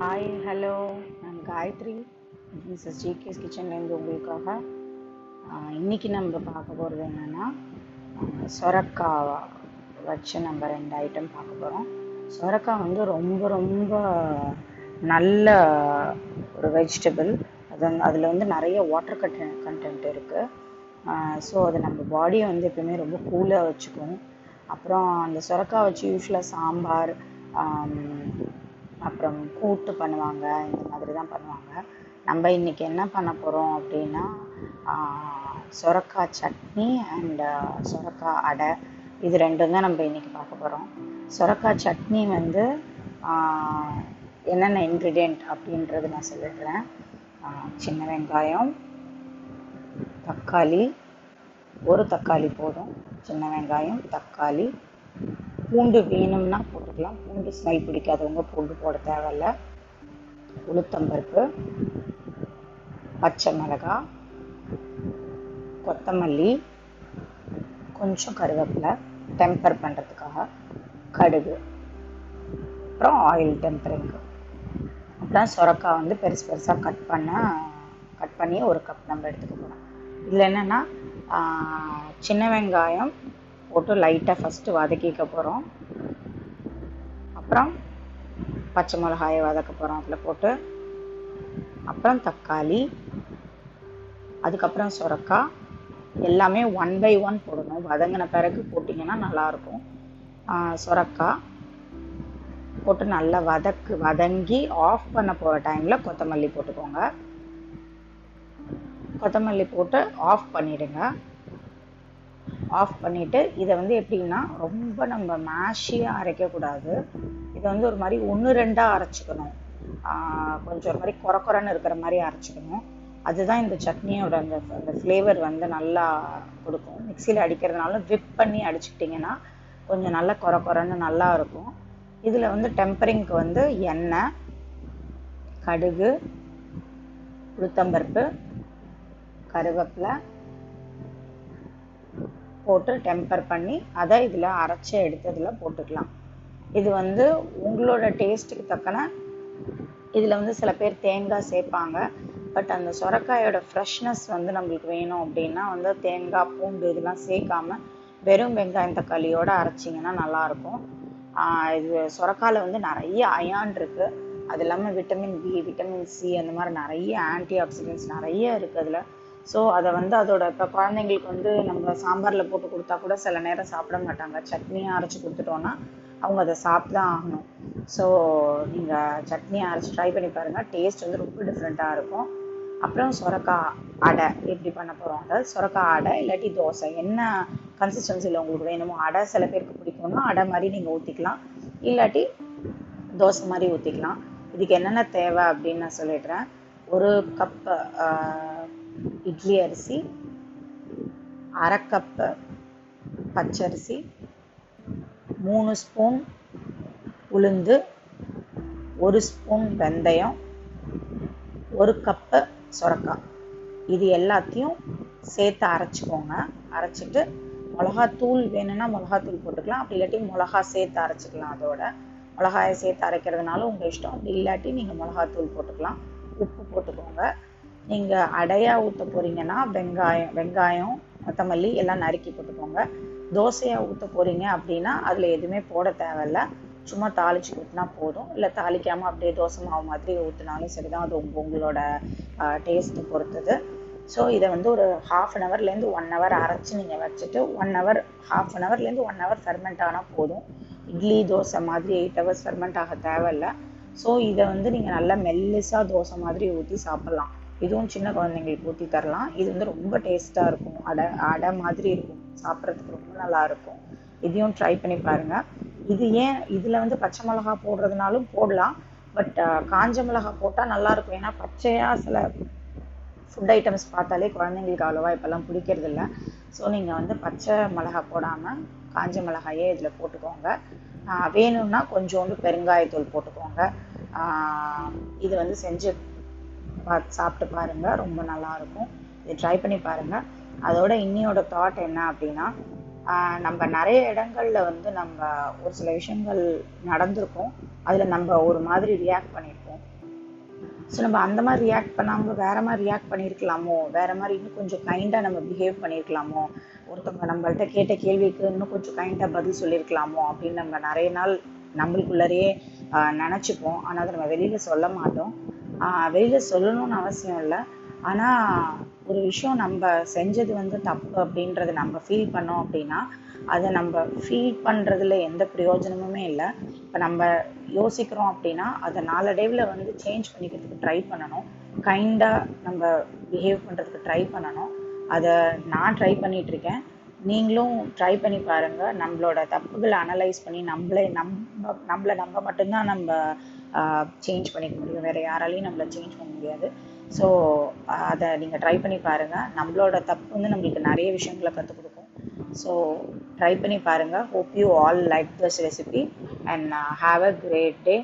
Hi hello நான் Gayatri Mrs GK's கிச்சன்லேருந்து உங்களுக்காக. இன்றைக்கி நம்ம பார்க்க போகிறது என்னென்னா சொரக்காய் வச்சு நம்ம ரெண்டு ஐட்டம் பார்க்க போகிறோம் சொரக்காய் வந்து ரொம்ப ரொம்ப நல்ல ஒரு வெஜிடபிள் அது அதில் வந்து நிறைய வாட்டர் கண்டென்ட் கண்டென்ட் இருக்குது ஸோ அது நம்ம பாடியை வந்து எப்பவுமே ரொம்ப கூலாக வச்சுக்கும். அப்புறம் அந்த சொரக்காய் வச்சு யூஸ்வலாக சாம்பார் அப்புறம் கூட்டு பண்ணுவாங்க இந்த மாதிரி தான் பண்ணுவாங்க. நம்ம இன்னைக்கு என்ன பண்ண போகிறோம் அப்படின்னா சுரக்காய் சொரக்காய் சட்னி அண்ட் சொரக்காய் அடை இது ரெண்டும் தான் நம்ம இன்னைக்கு பார்க்க போகிறோம் சொரக்காய் சட்னி வந்து என்னென்ன இன்க்ரீடியண்ட் அப்படின்றது நான் சொல்லிடுறேன். சின்ன வெங்காயம் தக்காளி ஒரு தக்காளி போதும். சின்ன வெங்காயம் தக்காளி பூண்டு வேணும்னா போட்டுக்கலாம். பூண்டு ஸ்மெல் பிடிக்காதவங்க பூண்டு போட தேவையில்ல. உளுத்தம்பருப்பு பச்சை மிளகாய் கொத்தமல்லி கொஞ்சம் கருவேப்பிலை டெம்பர் பண்ணுறதுக்காக கடுகு அப்புறம் ஆயில் டெம்பரிங்கு அப்புறம் சுரக்காய் வந்து பெருசு பெருசாக கட் பண்ண கட் பண்ணி ஒரு கப் நம்ம எடுத்துக்க போகிறோம் இதில் என்னென்னா சின்ன வெங்காயம் போட்டு லைட்டாக ஃபஸ்ட்டு வதக்கிக்க போகிறோம் அப்புறம் பச்சை மிளகாயை வதக்க போகிறோம் அதில் போட்டு. அப்புறம் தக்காளி அதுக்கப்புறம் சுரக்காய் எல்லாமே ஒன் பை ஒன் போடணும். வதங்கின பிறகு போட்டிங்கன்னா நல்லாயிருக்கும். சுரக்காய் போட்டு நல்லா வதக்கு வதங்கி ஆஃப் பண்ண போகிற டைமில் கொத்தமல்லி போட்டுக்கோங்க. கொத்தமல்லி போட்டு ஆஃப் பண்ணிவிடுங்க ஆஃப் பண்ணிவிட்டு இதை வந்து எப்படின்னா ரொம்ப நம்ம மேஷியாக அரைக்கக்கூடாது. இதை வந்து ஒரு மாதிரி ஒன்று ரெண்டாக அரைச்சிக்கணும். கொஞ்சம் ஒரு மாதிரி குறை குறைன்னு இருக்கிற மாதிரி அரைச்சிக்கணும். அதுதான் இந்த சட்னியோட அந்த அந்த ஃப்ளேவர் வந்து நல்லா கொடுக்கும். மிக்சியில் அடிக்கிறதுனால விப் பண்ணி அடிச்சுக்கிட்டிங்கன்னா கொஞ்சம் நல்லா குறை குறைன்னு நல்லா இருக்கும். இதில் வந்து டெம்பரிங்க்கு வந்து எண்ணெய் கடுகு உளுத்தம்பருப்பு கருவேப்பிலை போட்டு டெம்பர் பண்ணி அதை இதில் அரைச்சி எடுத்து இதில் போட்டுக்கலாம். இது வந்து உங்களோட டேஸ்ட்டுக்கு தக்கன இதில் வந்து சில பேர் தேங்காய் சேர்ப்பாங்க. பட் அந்த சொரக்காயோட ஃப்ரெஷ்னஸ் வந்து நம்மளுக்கு வேணும் அப்படின்னா வந்து தேங்காய் பூண்டு இதெல்லாம் சேர்க்காம வெறும் வெங்காயம் தக்காளியோடு அரைச்சிங்கன்னா நல்லாயிருக்கும். இது சொரக்காயில் வந்து நிறைய அயான் இருக்குது அது இல்லாமல் விட்டமின் பி விட்டமின் சி அந்த மாதிரி நிறைய ஆன்டி ஆக்சிடென்ட்ஸ் நிறைய இருக்குது அதில். ஸோ அதை வந்து அதோட இப்போ குழந்தைங்களுக்கு வந்து நம்ம சாம்பாரில் போட்டு கொடுத்தா கூட சில நேரம் சாப்பிட மாட்டாங்க. சட்னியாக அரைச்சி கொடுத்துட்டோன்னா அவங்க அதை சாப்பிட்டு தான் ஆகணும். ஸோ நீங்கள் சட்னியை அரைச்சி ட்ரை பண்ணி பாருங்கள் டேஸ்ட் வந்து ரொம்ப டிஃப்ரெண்ட்டாக இருக்கும். அப்புறம் சொரக்காய் அடை எப்படி பண்ண போகிறோம் அதாவது சொரக்காய் அடை இல்லாட்டி தோசை. என்ன கன்சிஸ்டன்சியில் உங்களுக்கு வேணுமோ அடை சில பேருக்கு பிடிக்கும்னா அடை மாதிரி நீங்கள் ஊற்றிக்கலாம் இல்லாட்டி தோசை மாதிரி ஊற்றிக்கலாம் இதுக்கு என்னென்ன தேவை அப்படின்னு நான் சொல்லிடுறேன். ஒரு கப்பு இட்லி அரிசி அரை பச்சரிசி மூணு ஸ்பூன் உளுந்து ஒரு ஸ்பூன் வெந்தயம் ஒரு கப்பு சுரக்காய். இது எல்லாத்தையும் சேர்த்து அரைச்சிக்கோங்க. அரைச்சிட்டு மிளகாத்தூள் வேணும்னா மிளகாத்தூள் போட்டுக்கலாம். அப்படி இல்லாட்டி மிளகா சேர்த்து அரைச்சிக்கலாம் அதோட. மிளகாயை சேர்த்து அரைக்கிறதுனால உங்கள் இஷ்டம். அப்படி இல்லாட்டி நீங்கள் மிளகாத்தூள் போட்டுக்கலாம். உப்பு போட்டுக்கோங்க. நீங்கள் அடையாக ஊற்ற போகிறீங்கன்னா வெங்காயம் வெங்காயம் கொத்தமல்லி எல்லாம் நறுக்கி போட்டுக்கோங்க. தோசையாக ஊற்ற போகிறீங்க அப்படின்னா அதில் எதுவுமே போட தேவையில்ல. சும்மா தாளிச்சு ஊற்றினா போதும். இல்லை தாளிக்காமல் அப்படியே தோசை மாவு மாதிரி ஊற்றினாலும் சரிதான். அது உங்க உங்களோட டேஸ்ட்டு பொறுத்தது. ஸோ இதை வந்து ஒரு ஹாஃப் அன் ஹவர்லேருந்து ஒன் ஹவர் அரைச்சி நீங்கள் வச்சுட்டு ஒன் ஹவர் ஹாஃப் அன் ஹவர்லேருந்து ஒன் ஹவர் ஃபெர்மெண்ட் ஆனால் போதும். இட்லி தோசை மாதிரி எயிட் ஹவர்ஸ் ஃபெர்மெண்ட் ஆக தேவையில்ல. ஸோ இதை வந்து நீங்கள் நல்லா மெல்லிஸாக தோசை மாதிரி ஊற்றி சாப்பிட்லாம். இதுவும் சின்ன குழந்தைங்களுக்கு ஊற்றி தரலாம். இது வந்து ரொம்ப டேஸ்ட்டாக இருக்கும். அடை அடை மாதிரி இருக்கும். சாப்பிட்றதுக்கு ரொம்ப நல்லா இருக்கும். இதையும் ட்ரை பண்ணி பாருங்கள் இது ஏன் இதில் வந்து பச்சை மிளகா போடுறதுனாலும் போடலாம். பட் காஞ்ச மிளகா போட்டால் நல்லாயிருக்கும் ஏன்னா பச்சையாக சில ஃபுட் ஐட்டம்ஸ் பார்த்தாலே குழந்தைங்களுக்கு அவ்வளோவா இப்போல்லாம் பிடிக்கிறது இல்லை ஸோ நீங்கள் வந்து பச்சை மிளகா போடாமல் காஞ்ச மிளகாயே இதில் போட்டுக்கோங்க. வேணும்னா கொஞ்சோண்டு பெருங்காயத்தூள் போட்டுக்கோங்க. இது வந்து செஞ்சு பா சாப்பிட்டு பாருங்கள் ரொம்ப நல்லாயிருக்கும் இது ட்ரை பண்ணி பாருங்கள் அதோட இன்னியோட தாட் என்ன அப்படின்னா நம்ம நிறைய இடங்களில் வந்து நம்ம ஒரு சில விஷயங்கள் நடந்திருக்கும். அதில் நம்ம ஒரு மாதிரி ரியாக்ட் பண்ணியிருப்போம். ஸோ நம்ம அந்த மாதிரி ரியாக்ட் பண்ணாமல் வேற மாதிரி ரியாக்ட் பண்ணியிருக்கலாமோ? வேற மாதிரி இன்னும் கொஞ்சம் கைண்டாக நம்ம பிஹேவ் பண்ணியிருக்கலாமோ? ஒருத்தவங்க நம்மள்கிட்ட கேட்ட கேள்விக்கு இன்னும் கொஞ்சம் கைண்டாக பதில் சொல்லியிருக்கலாமோ? அப்படின்னு நம்ம நிறைய நாள் நம்மளுக்குள்ளரையே நினச்சிப்போம். ஆனால் அதை நம்ம வெளியில் சொல்ல மாட்டோம். வெளியில் சொல்லணும்னு அவசியம் இல்லை. ஆனால் ஒரு விஷயம் நம்ம செஞ்சது வந்து தப்பு அப்படின்றத நம்ம ஃபீல் பண்ணோம் அப்படின்னா அதை நம்ம ஃபீல் பண்ணுறதுல எந்த பிரயோஜனமுமே இல்லை. இப்போ நம்ம யோசிக்கிறோம் அப்படின்னா அதை நாளடைவில் வந்து சேஞ்ச் பண்ணிக்கிறதுக்கு ட்ரை பண்ணணும். கைண்டாக நம்ம பிஹேவ் பண்ணுறதுக்கு ட்ரை பண்ணணும். அதை நான் ட்ரை பண்ணிகிட்ருக்கேன் நீங்களும் ட்ரை பண்ணி பாருங்கள் நம்மளோட தப்புகளை அனலைஸ் பண்ணி நம்மளே நம்ம நம்மளை நம்ம மட்டும்தான் நம்ம சேஞ்ச் பண்ணிக்க முடியும். வேறு யாராலையும் நம்மளை சேஞ்ச் பண்ண முடியாது. ஸோ அதை நீங்கள் ட்ரை பண்ணி பாருங்கள் நம்மளோட தப்பு வந்து நம்மளுக்கு நிறைய விஷயங்களை கற்றுக் கொடுக்கும். ஸோ ட்ரை பண்ணி பாருங்கள் hope you all like this recipe and have a great day